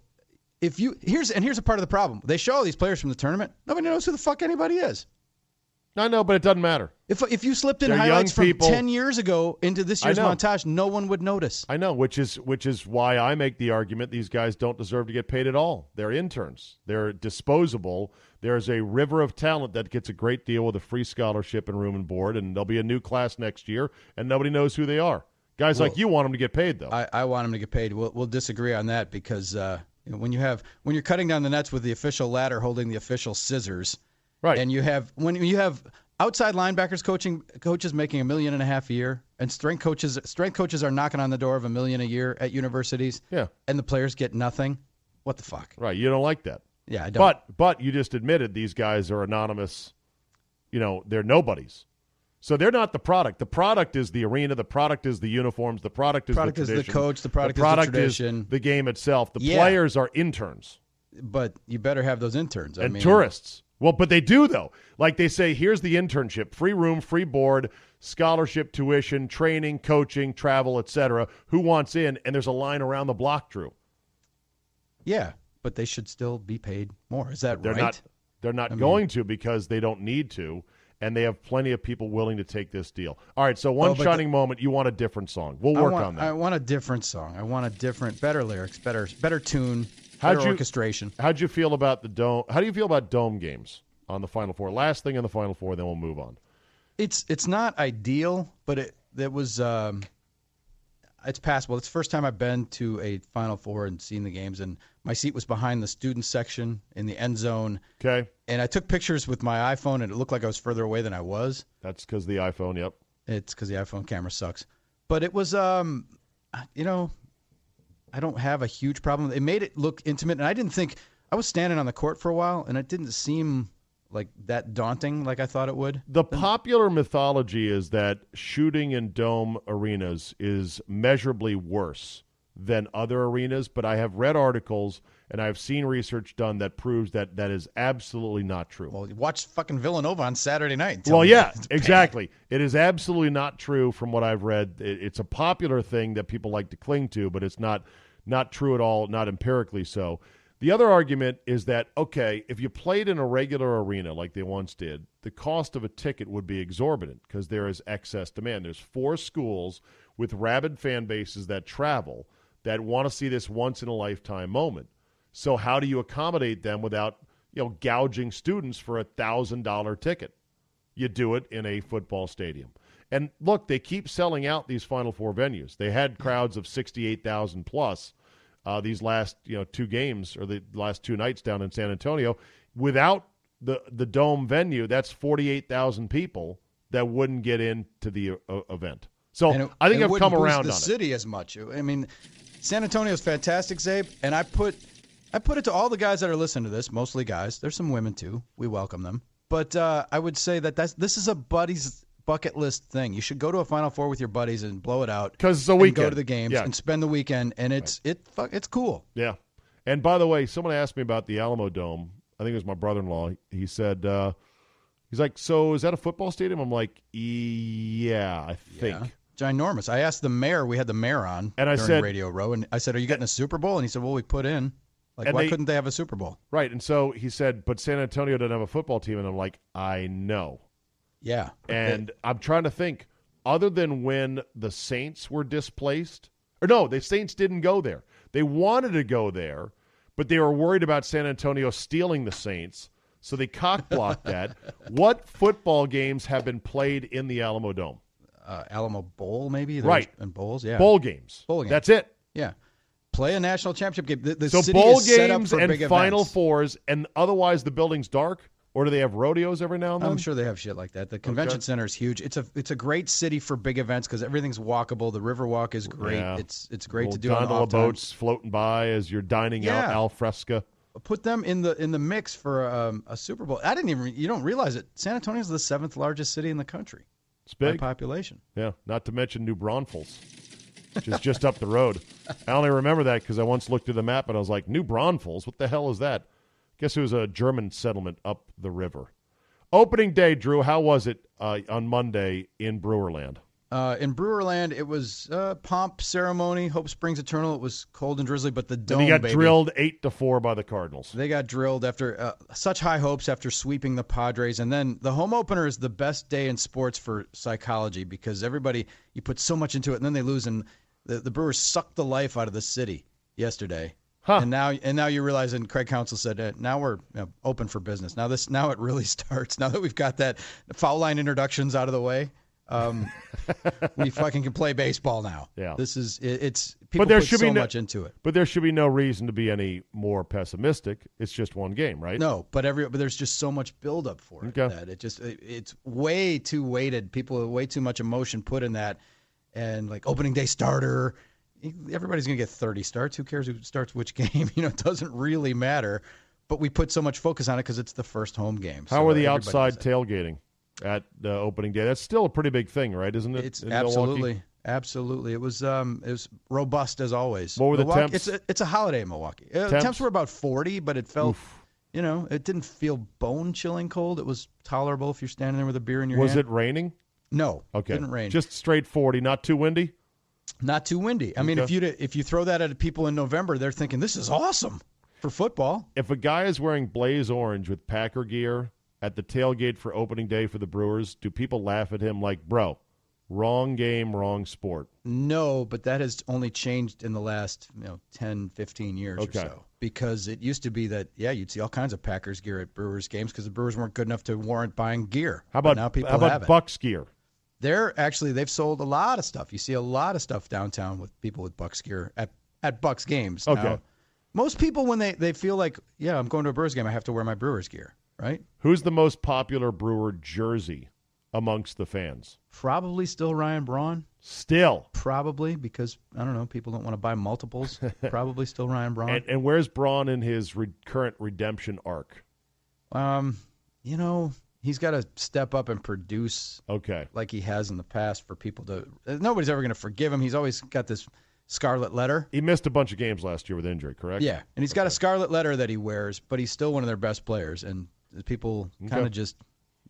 If you here's and here's a part of the problem. They show all these players from the tournament. Nobody knows who the fuck anybody is. I know, but it doesn't matter. If if you slipped in They're highlights from people. ten years ago into this year's montage, no one would notice. I know, which is which is why I make the argument these guys don't deserve to get paid at all. They're interns. They're disposable. There's a river of talent that gets a great deal with a free scholarship and room and board, and there'll be a new class next year, and nobody knows who they are. Guys like you want them to get paid, though. I, I want them to get paid. We'll, we'll disagree on that because uh, when you have when you're cutting down the nets with the official ladder holding the official scissors, Right. And you have when you have outside linebackers coaching coaches making a million and a half a year, and strength coaches strength coaches are knocking on the door of a million a year at universities. Yeah. and the players get nothing. What the fuck? right. You don't like that. Yeah, I don't. But but you just admitted these guys are anonymous. You know, they're nobodies. So they're not the product. The product is the arena. The product is the uniforms. The product is Product the is the coach. The product product is the tradition. the game itself. The Yeah. players are interns. but you better have those interns. I and mean, tourists. Well, but they do though. Like they say, here's the internship: free room, free board, scholarship, tuition, training, coaching, travel, etc. Who wants in? And there's a line around the block, Drew. Yeah, but they should still be paid more. Is that They're right? not. They're not going to because they don't need to, and they have plenty of people willing to take this deal. All right. So one but shining moment. You want a different song? We'll work want, on that. I want a different song. I want a different, better lyrics, better, better tune, How'd you- orchestration. How'd you feel about the dome? How do you feel about dome games on the Final Four? Last thing in the Final Four, then we'll move on. It's it's not ideal, but it it was um, it's passable. It's the first time I've been to a Final Four and seen the games, and my seat was behind the student section in the end zone, Okay. and I took pictures with my iPhone, and it looked like I was further away than I was. That's because the iPhone. Yep. It's because the iPhone camera sucks. But it was, um, you know, I don't have a huge problem. It made it look intimate, and I didn't think I was standing on the court for a while, and it didn't seem like that daunting like I thought it would. The popular mythology is that shooting in dome arenas is measurably worse than other arenas, but I have read articles and I've seen research done that proves that that is absolutely not true. Well, watch fucking Villanova on Saturday night. Well, yeah, exactly. It is absolutely not true from what I've read. It, it's a popular thing that people like to cling to, but it's not not true at all, not empirically so. The other argument is that okay, if you played in a regular arena like they once did, the cost of a ticket would be exorbitant because there is excess demand. There's four schools with rabid fan bases that travel that want to see this once in a lifetime moment. So how do you accommodate them without, you know, gouging students for a thousand dollar ticket? You do it in a football stadium. And look, they keep selling out these Final Four venues. They had crowds of sixty-eight thousand plus uh, these last, you know, two games or the last two nights down in San Antonio. Without the the dome venue, that's forty-eight thousand people that wouldn't get into the uh, event. So it- I think it I've come around the on it. city as much. I mean, San Antonio's fantastic, Czabe, and I put I put it to all the guys that are listening to this, mostly guys. There's some women too. We welcome them, but uh, I would say that that's this is a buddies bucket list thing. You should go to a Final Four with your buddies and blow it out 'Cause it's a and Go to the games Yeah. and spend the weekend, and it's it fuck it's cool. Yeah. And by the way, someone asked me about the Alamodome. I think it was my brother in law. He said, uh, he's like, so is that a football stadium? I'm like, yeah, I think. Yeah. ginormous. I asked the mayor. We had the mayor on And I during said- Radio Row, and I said, "Are you getting a Super Bowl?" And he said, "Well, we put in. Like, And why they- couldn't they have a Super Bowl?" Right. And so he said, but San Antonio doesn't have a football team. And I'm like, I know. Yeah, And I'm trying to think, other than when the Saints were displaced, or no, the Saints didn't go there. They wanted to go there, but they were worried about San Antonio stealing the Saints. So they cockblocked that. What football games have been played in the Alamodome? uh, Alamo Bowl maybe. There's- Right. and bowls. Yeah, Bowl games. Bowl games. That's it. Yeah, play a national championship game. The, the So city bowl is set up games for and Final events. Fours, and otherwise the building's dark, or do they have rodeos every now and then? I'm sure they have shit like that. The convention center is huge. It's a it's a great city for big events because everything's walkable. The Riverwalk is great. Yeah. It's it's great Little to do on gondola boats floating by as you're dining out al fresca. Put them in the in the mix for um, a Super Bowl. I didn't even you don't realize it. San Antonio is the seventh largest city in the country It's by big. population. Yeah, not to mention New Braunfels, which is just up the road. I only remember that because I once looked at the map and I was like, New Braunfels? What the hell is that? Guess it was a German settlement up the river. Opening day, Drew, how was it uh, on Monday in Brewerland? Uh, in Brewerland, it was uh, pomp ceremony. Hope Springs Eternal. It was cold and drizzly, but the dome. And he got baby, drilled eight to four by the Cardinals. They got drilled after uh, such high hopes after sweeping the Padres, and then the home opener is the best day in sports for psychology because everybody you put so much into it, and then they lose, and the, the Brewers sucked the life out of the city yesterday. Huh. And now, and now you realize, and Craig Counsell said, uh, now we're you know, open for business. Now this, now it really starts. Now that we've got that foul line introductions out of the way, um, we fucking can play baseball now. Yeah. this is it, it's people But there should so be no- much into it. But there should be no reason to be any more pessimistic. It's just one game, right? No, but every but there's just so much buildup for it Okay. that it just it, it's way too weighted. People have way too much emotion put in that, and like opening day starter, everybody's gonna get 30 starts. Who cares who starts which game? You know, it doesn't really matter. But we put so much focus on it because it's the first home game. How So are the outside tailgating at uh, opening day? That's still a pretty big thing, right? Isn't it? It's in Milwaukee? absolutely, absolutely. It was um, it was robust as always. What were the Milwaukee- temps? It's a, it's a holiday in Milwaukee. Uh, Temps? temps? were about 40, but it felt. You know, it didn't feel bone chilling cold. It was tolerable if you're standing there with a beer in your Was hand. Was it raining? No, Okay. didn't rain. Just straight 40, not too windy? not too windy. I mean, Okay. if you if you throw that at people in November, they're thinking this is awesome for football. If a guy is wearing blaze orange with Packer gear at the tailgate for opening day for the Brewers, do people laugh at him like, bro, wrong game, wrong sport? No, but that has only changed in the last you know 10, 15 years Okay. or so. Because it used to be that yeah, you'd see all kinds of Packers gear at Brewers games because the Brewers weren't good enough to warrant buying gear. How But about now people how about. Bucks gear? They're actually they've sold a lot of stuff. You see a lot of stuff downtown with people with Bucks gear at at Bucks games. Okay. Now, most people when they they feel like yeah, I'm going to a Brewers game, I have to wear my Brewers gear, right? Who's the most popular Brewer jersey amongst the fans? Probably still Ryan Braun. Still. Probably because I don't know, people don't want to buy multiples. Probably still Ryan Braun. And, and where's Braun in his re- current redemption arc? um, you know, he's got to step up and produce Okay. like he has in the past for people to. Nobody's ever going to forgive him. He's always got this scarlet letter. He missed a bunch of games last year with injury, correct? Yeah, and he's got a scarlet letter that he wears, but he's still one of their best players, and people kind Okay. of just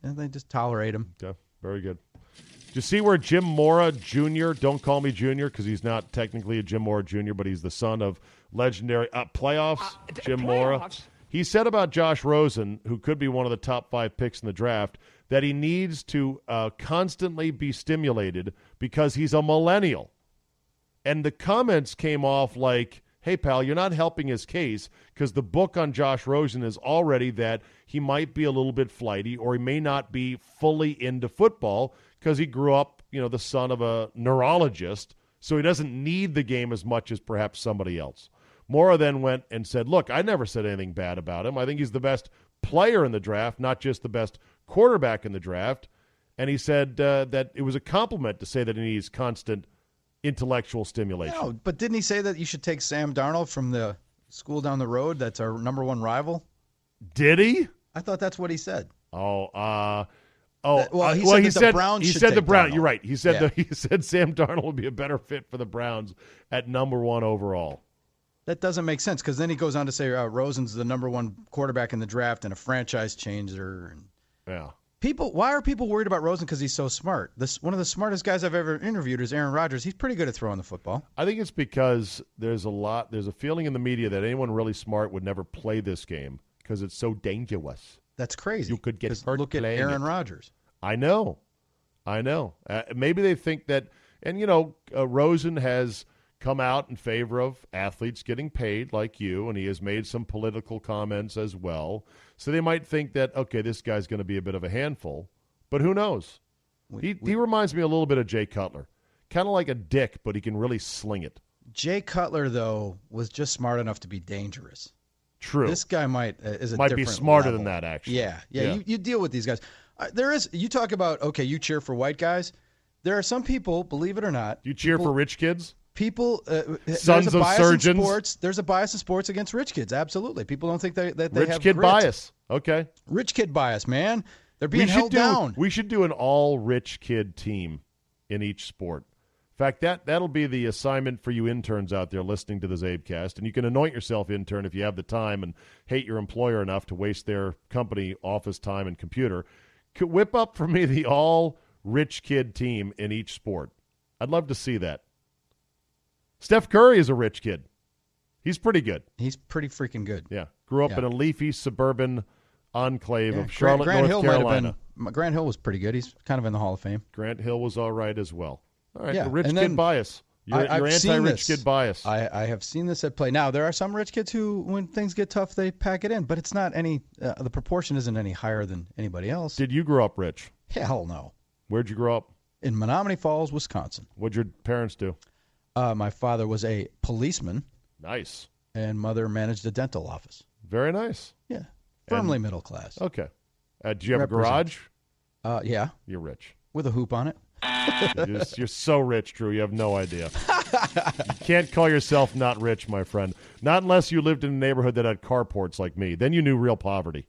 yeah, they just tolerate him. Okay, very good. Do you see where Jim Mora Jr. Don't call me Jr. because he's not technically a Jim Mora Jr., but he's the son of legendary uh, playoffs. Jim Mora. He said about Josh Rosen, who could be one of the top five picks in the draft, that he needs to uh, constantly be stimulated because he's a millennial. And the comments came off like, hey, pal, you're not helping his case because the book on Josh Rosen is already that he might be a little bit flighty or he may not be fully into football because he grew up, you know, the son of a neurologist. So he doesn't need the game as much as perhaps somebody else. Mora then went and said, look, I never said anything bad about him. I think he's the best player in the draft, not just the best quarterback in the draft. And he said uh, that it was a compliment to say that he needs constant intellectual stimulation. No, but didn't he say that you should take Sam Darnold from the school down the road? That's our number one rival. Did he? I thought that's what he said. Oh, uh, oh. That- well, uh, he well, said he that the Browns he said the take Brown. You're right. He said Yeah. the, he said Sam Darnold would be a better fit for the Browns at number one overall. That doesn't make sense because then he goes on to say uh, Rosen's the number one quarterback in the draft and a franchise changer. And Yeah. People, why are people worried about Rosen because he's so smart? This one of the smartest guys I've ever interviewed is Aaron Rodgers. He's pretty good at throwing the football. I think it's because there's a lot. There's a feeling in the media that anyone really smart would never play this game because it's so dangerous. That's crazy. You could get hurt Look at Aaron. Rodgers. I know, I know. Uh, maybe they think that, and you know, uh, Rosen has come out in favor of athletes getting paid like you, and he has made some political comments as well. So they might think that okay, this guy's going to be a bit of a handful, but who knows? he he reminds me a little bit of Jay Cutler, kind of like a dick, but he can really sling it. Jay Cutler though was just smart enough to be dangerous. True. This guy might uh, is a Might be smarter level. than that, actually. Yeah, yeah. Yeah. You, you deal with these guys. Uh, there is. You talk about okay. You cheer for white guys. There are some people, believe it or not, you cheer for rich kids? People. Uh, Sons of surgeons? sports. There's a bias in sports against rich kids. Absolutely. People don't think they, that they have Rich have kid grit. bias. Okay. Rich kid bias, man. They're being we held do, down. We should do an all rich kid team in each sport. In fact, that that'll be the assignment for you interns out there listening to the Czabecast, and you can anoint yourself intern if you have the time and hate your employer enough to waste their company office time and computer. Could whip up for me the all rich kid team in each sport. I'd love to see that. Steph Curry is a rich kid. He's pretty good. He's pretty freaking good. Yeah, grew up Yeah. in a leafy suburban enclave Yeah, of Charlotte, Grant, Grant North Hill Carolina. been. Grant Hill was pretty good. He's kind of in the Hall of Fame. Grant Hill was all right as well. All right, Yeah, the rich and kid bias. You're, I, you're anti-rich kid bias. I, I have seen this at play. Now there are some rich kids who, when things get tough, they pack it in, but it's not any. Uh, the proportion isn't any higher than anybody else. Did you grow up rich? Hell no. Where'd you grow up? In Menomonee Falls, Wisconsin, What'd your parents do? Uh, my father was a policeman, Nice, and mother managed a dental office. very nice. Yeah, firmly middle class. Okay. Uh, do you have Represent. a garage? Uh, yeah, You're rich. with a hoop on it. You're, just- you're so rich, Drew. You have no idea. you can't call yourself not rich, my friend. Not unless you lived in a neighborhood that had carports like me. Then you knew real poverty.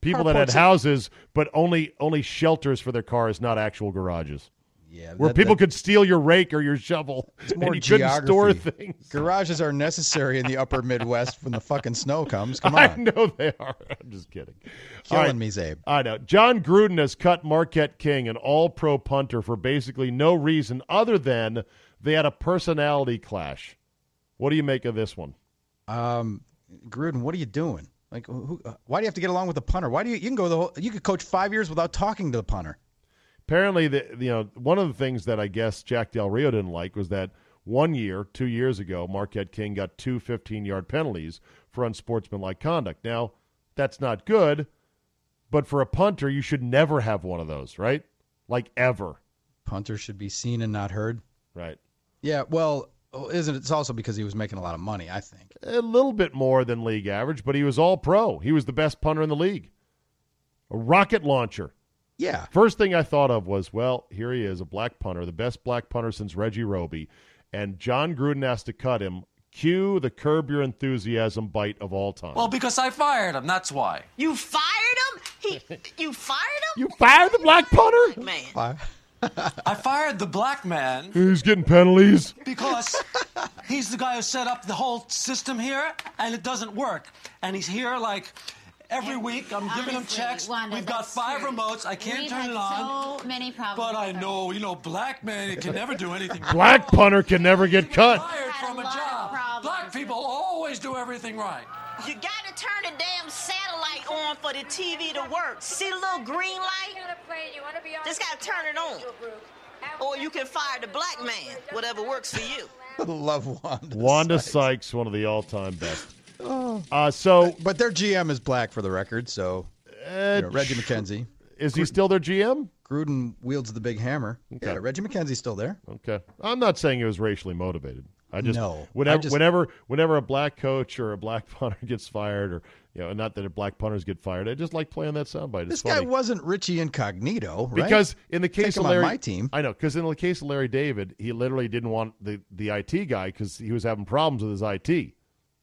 People that had Carports- houses, but only only shelters for their cars, not actual garages. Yeah, Where that- people that- could steal your rake or your shovel, more and you couldn't store geography. things. Garages are necessary in the upper Midwest when the fucking snow comes. Come on, I know they are. I'm just kidding. Killing right. me, Czabe. I know. Jon Gruden has cut Marquette King, an all pro punter, for basically no reason other than they had a personality clash. What do you make of this one? Um, Gruden, what are you doing? Like, who, why do you have to get along with the punter? Why do you? You can go the whole. You could coach five years without talking to the punter. Apparently, the, you know, one of the things that I guess Jack Del Rio didn't like was that one year, two years ago, Marquette King got two 15 yard penalties for unsportsmanlike conduct. Now, that's not good, but for a punter, you should never have one of those, right? Like ever, Punter should be seen and not heard. right? Yeah, well, oh, isn't it? It's also because he was making a lot of money. I think. a little bit more than league average, but he was all pro. He was the best punter in the league. A rocket launcher. Yeah, First thing I thought of was, well, here he is, a black punter, the best black punter since Reggie Roby, and Jon Gruden has to cut him. Cue the curb your enthusiasm bite of all time. Well, because I fired him, that's why. You fired him? He, you fired him? you fired the black punter? Man, I fired the black man He's getting penalties. because he's the guy who set up the whole system here, and it doesn't work. And he's here like every week. I'm giving them checks. Wanda, We've got five true. remotes. I can't We've turn had it on. So many problems. But I know, you know, black man can never do anything. Black punter can never get cut. Fired Had a from a job. Black people always do everything right. you gotta turn the damn satellite on for the TV to work. See the little green light? Just gotta turn it on. Or you can fire the black man, whatever works for you. love Wanda. Wanda Sykes. Sykes, one of the all time best. Uh, so, But their GM is black for the record, so uh, you know, Reggie McKenzie. is he still their GM? Gruden wields the big hammer. Yeah, Reggie McKenzie's still there. Okay, I'm not saying it was racially motivated. I just No, whenever I just- whenever whenever a black coach or a black punter gets fired, or you know, not that black punters get fired. I just like playing that soundbite. It's This guy wasn't Richie Incognito, right? because in the case him of on Larry, my team. I know because in the case of Larry David, he literally didn't want the the IT guy because he was having problems with his IT.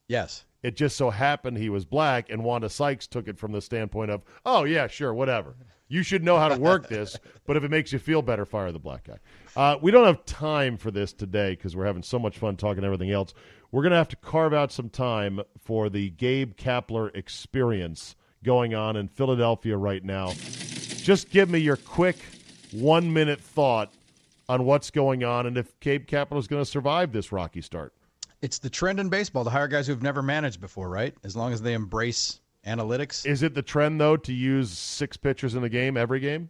yes, It just so happened he was black, and Wanda Sykes took it from the standpoint of, oh, yeah, sure, whatever. You should know how to work this, but if it makes you feel better, fire the black guy. Uh, we don't have time for this today because we're having so much fun talking everything else. We're going to have to carve out some time for the Gabe Kapler experience going on in Philadelphia right now. Just give me your quick one minute thought on what's going on and if Gabe Kapler is going to survive this rocky start. It's the trend in baseball to hire guys who've never managed before, right? As long as they embrace analytics. Is it the trend though to use six pitchers in the game every game?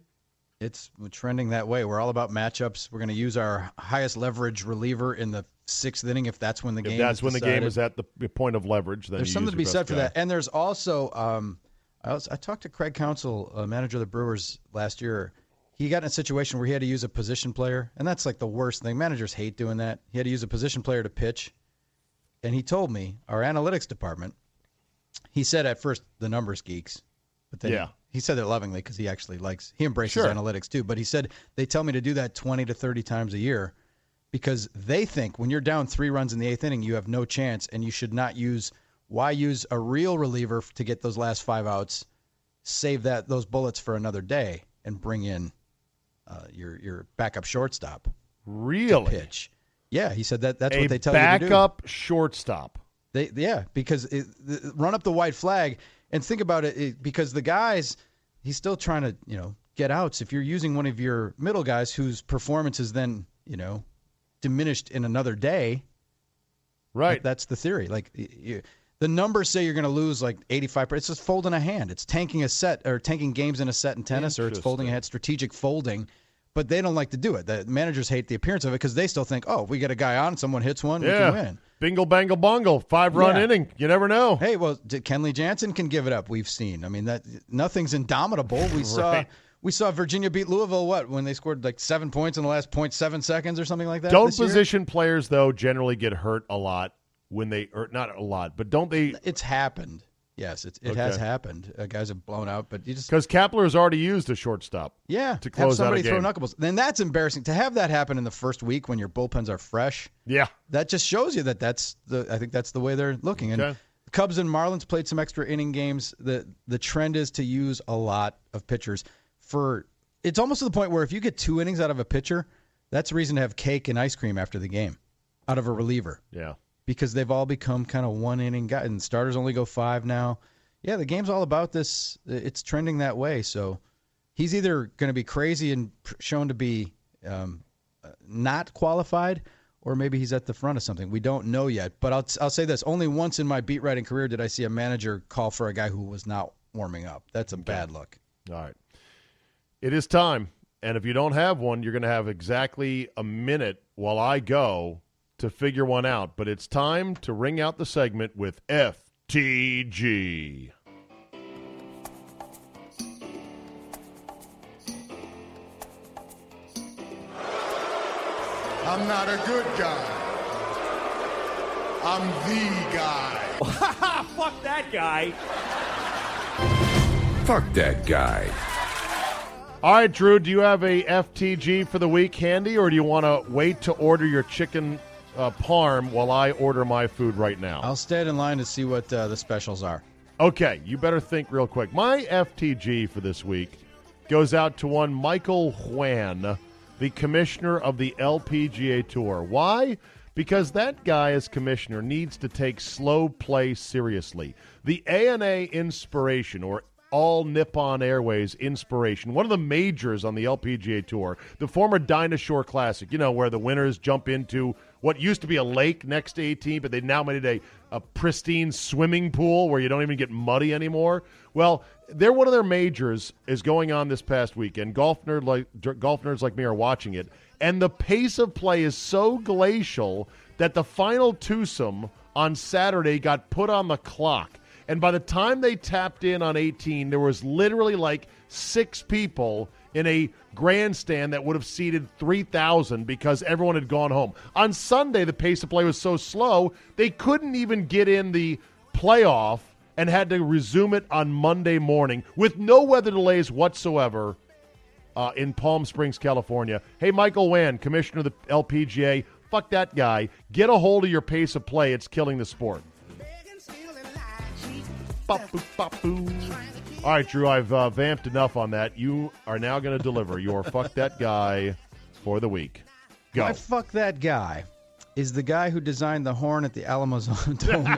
It's trending that way. We're all about matchups. We're going to use our highest leverage reliever in the sixth inning if that's when the If game. that's is when the game is at the point of leverage, then There's something to be said for guy. that. And there's also, um, I, was, I talked to Craig Counsell, uh, manager of the Brewers last year. He got in a situation where he had to use a position player, and that's like the worst thing. Managers hate doing that. He had to use a position player to pitch, and he told me our analytics department. He said at first the numbers geeks, but then Yeah. he said it lovingly because he actually likes he embraces Sure. analytics too. But he said they tell me to do that twenty to thirty times a year because they think when you're down three runs in the eighth inning, you have no chance, and you should not use. Why use a real reliever to get those last five outs? Save that those bullets for another day and bring in uh, your your backup shortstop Really? pitch. Yeah, he said that that's a what they tell you to do. backup shortstop. They yeah, because it, the, run up the white flag and think about it, it because the guys he's still trying to you know get outs. If you're using one of your middle guys whose performance is then you know diminished in another day, Right. that's the theory. Like you, the numbers say you're going to lose like 85. It's just folding a hand. It's tanking a set or tanking games in a set in tennis, or it's folding a hand. Strategic folding. But they don't like to do it. The managers hate the appearance of it because they still think, oh, if we get a guy on, someone hits one, we can win. Bingle bangle bungle. Five run Yeah. inning. You never know. Hey, well, D- Kenley Jansen can give it up. We've seen. I mean, that nothing's indomitable. We saw we saw Virginia beat Louisville. What when they scored like seven points in the last point seven seconds or something like that. Don't this year? position players though generally get hurt a lot when they or not a lot, but don't they It's happened. Yes, it, it has happened. Uh, guys have blown out, but you just because Kapler has already used a shortstop. yeah to have close out a somebody throw game. knuckleballs. Then that's embarrassing to have that happen in the first week when your bullpens are fresh. Yeah. that just shows you that that's the I think that's the way they're looking. And Okay. the Cubs and Marlins played some extra inning games. the The trend is to use a lot of pitchers for. It's almost to the point where if you get two innings out of a pitcher, that's a reason to have cake and ice cream after the game, out of a reliever, Yeah. Because they've all become kind of one inning guys. And starters only go five now. Yeah, the game's all about this. It's trending that way. So he's either going to be crazy and shown to be um, not qualified, or maybe he's at the front of something. We don't know yet. But I'll I'll say this: only once in my beat writing career did I see a manager call for a guy who was not warming up. That's a bad look. All right. It is time. And if you don't have one, you're going to have exactly a minute while I go to figure one out. But it's time to ring out the segment with FTG. I'm not a good guy. I'm the guy. Fuck that guy. Fuck that guy. All right, Drew, do you have a FTG for the week handy, or do you want to wait to order your chicken uh, parm while I order my food right now? I'll stand in line to see what uh, the specials are. Okay, you better think real quick. My FTG for this week goes out to one Michael Whan, the commissioner of the LPGA Tour. Why? Because that guy, as commissioner, needs to take slow play seriously. The ANA Inspiration, or All Nippon Airways Inspiration, one of the majors on the LPGA Tour, the former Dinah Shore Classic, you know, where the winners jump into what used to be a lake next to 18, but they now made it a, a pristine swimming pool where you don't even get muddy anymore. Well, they're one of their majors is going on this past weekend. Golf nerd like golf nerds like me are watching it, and the pace of play is so glacial that the final twosome on Saturday got put on the clock. And by the time they tapped in on 18, there was literally like six people in a grandstand that would have seated 3,000 because everyone had gone home. On Sunday, the pace of play was so slow, they couldn't even get in the playoff and had to resume it on Monday morning with no weather delays whatsoever uh, in Palm Springs, California. Hey, Michael Whan, commissioner of the LPGA, fuck that guy. Get a hold of your pace of play. It's killing the sport. Bop-boo, bop-boo. All right, Drew, I've uh, vamped enough on that. You are now going to deliver your fuck that guy for the week. Go. My fuck that guy is the guy who designed the horn at the Alamo Dome.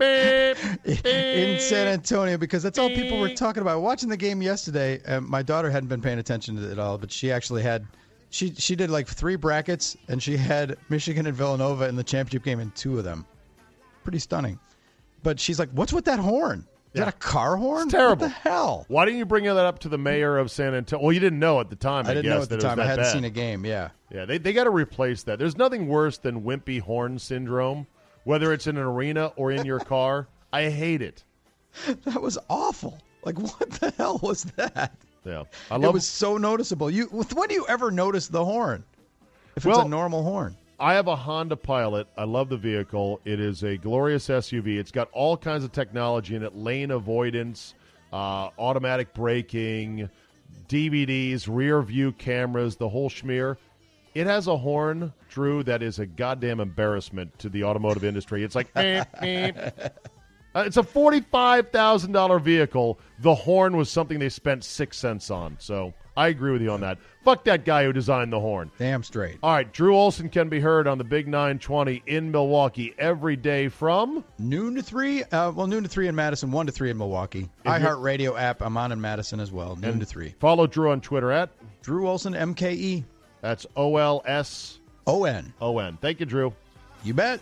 in San Antonio because that's all people were talking about. Watching the game yesterday, uh, my daughter hadn't been paying attention to it at all, but she actually had. She she did like three brackets, and she had Michigan and Villanova in the championship game in two of them. Pretty stunning. But she's like, "What's with that horn? Is Yeah. that a car horn? It's terrible. What the hell?" Why didn't you bring that up to the mayor of San Antonio? Well, you didn't know at the time. I, I didn't guess, know at the that it was time. I hadn't bad. seen a game. Yeah. Yeah, they, they got to replace that. There's nothing worse than wimpy horn syndrome, whether it's in an arena or in your car. I hate it. That was awful. Like, what the hell was that? Yeah, I love It was so noticeable. You when do you ever notice the horn? If it's Well- a normal horn. I have a Honda Pilot. I love the vehicle. It is a glorious SUV. It's got all kinds of technology in it: lane avoidance, uh, automatic braking, DVDs, rear view cameras, the whole schmear. It has a horn, Drew, that is a goddamn embarrassment to the automotive industry. It's like, beep, beep. Uh, it's a forty-five thousand dollar vehicle. The horn was something they spent six cents on. So I agree with you on that. Fuck that guy who designed the horn. Damn straight. All right, Drew Olson can be heard on the Big 920 in Milwaukee every day from. Noon to three. Uh, well, noon to three in Madison, one to three in Milwaukee. IHeartRadio app. I'm on in Madison as well. Noon to three. Follow Drew on Twitter at Drew Olson, MKE. that's O L S O N. O N. Thank you, Drew. You bet.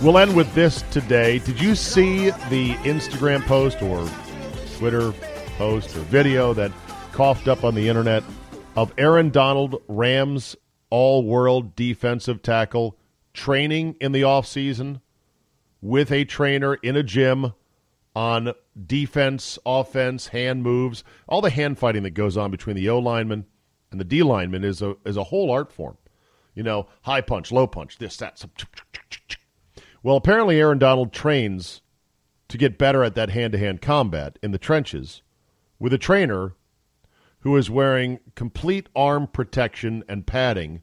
We'll end with this today. Did you see the Instagram post or Twitter post or video that coughed up on the internet of Aaron Donald, Rams all world defensive tackle, training in the offseason with a trainer in a gym on defense, offense, hand moves, all the hand fighting that goes on between the O lineman and the D lineman is a is a whole art form. You know, high punch, low punch, this, that. Well, apparently Aaron Donald trains to get better at that hand to hand combat in the trenches with a trainer who is wearing complete arm protection and padding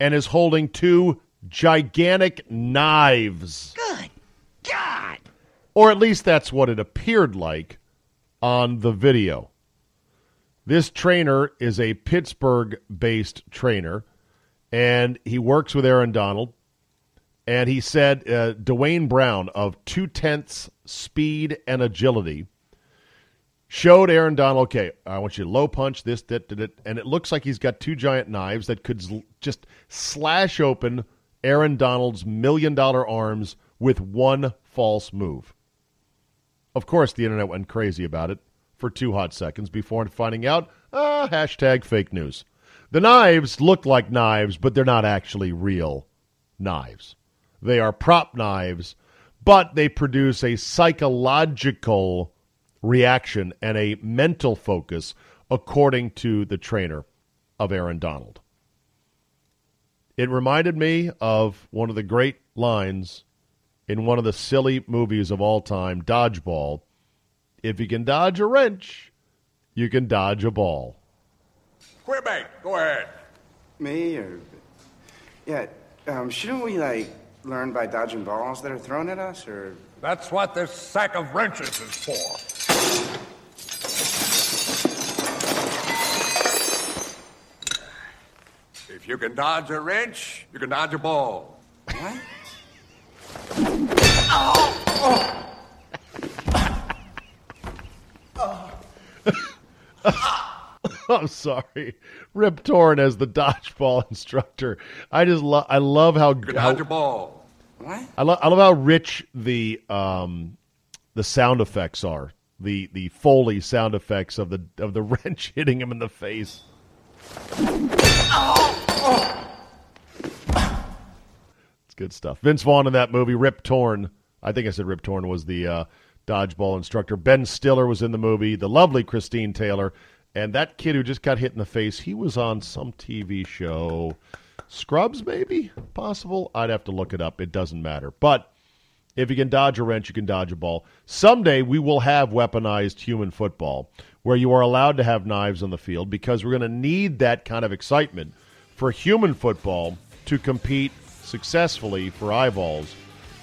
and is holding two gigantic knives. Good God. Or at least that's what it appeared like on the video. This trainer is a Pittsburgh based trainer, and he works with Aaron Donald. And he said uh, Dwayne Brown of two tenths speed and agility showed Aaron Donald, okay, I want you to low punch this, that, that. And it looks like he's got two giant knives that could just slash open Aaron Donald's million dollar arms with one false move. Of course, the internet went crazy about it for two hot seconds before finding out, ah, hashtag fake news. The knives look like knives, but they're not actually real knives. They are prop knives, but they produce a psychological reaction and a mental focus, according to the trainer of Aaron Donald. It reminded me of one of the great lines in one of the silly movies of all time, Dodgeball. If you can dodge a wrench, you can dodge a ball. Quebec, go ahead. Me or yeah? Um, shouldn't we like learn by dodging balls that are thrown at us, or That's what this sack of wrenches is for. You can dodge a wrench, you can dodge a ball. what? oh! oh. I'm sorry, Rip Torn as the dodgeball instructor. I just love. I love how, You can how dodge a ball. What? I, lo- I love how rich the um, the sound effects are. The the foley sound effects of the of the wrench hitting him in the face. It's good stuff. Vince Vaughn in that movie, Rip Torn. I think I said Rip Torn was the uh, dodgeball instructor. Ben Stiller was in the movie. The lovely Christine Taylor. And that kid who just got hit in the face, he was on some TV show. Scrubs, maybe? Possible? I'd have to look it up. It doesn't matter. But if you can dodge a wrench, you can dodge a ball. Someday we will have weaponized human football where you are allowed to have knives on the field because we're going to need that kind of excitement for human football to compete successfully for eyeballs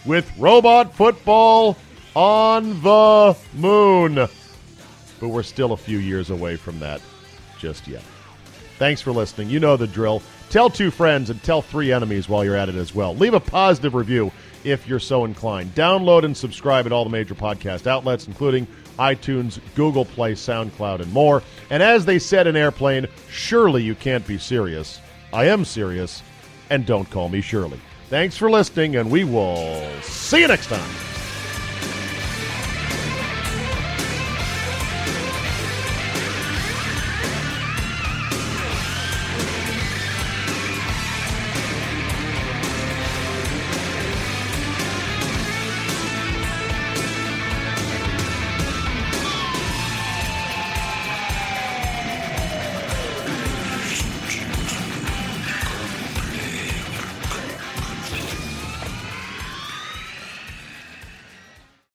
with robot football on the moon. But we're still a few years away from that just yet. Thanks for listening. You know the drill. Tell two friends and tell three enemies while you're at it as well. Leave a positive review if you're so inclined. Download and subscribe at all the major podcast outlets, including iTunes, Google Play, SoundCloud, and more. And as they said in Airplane, surely you can't be serious. I am serious, and don't call me Shirley. Thanks for listening, and we will see you next time.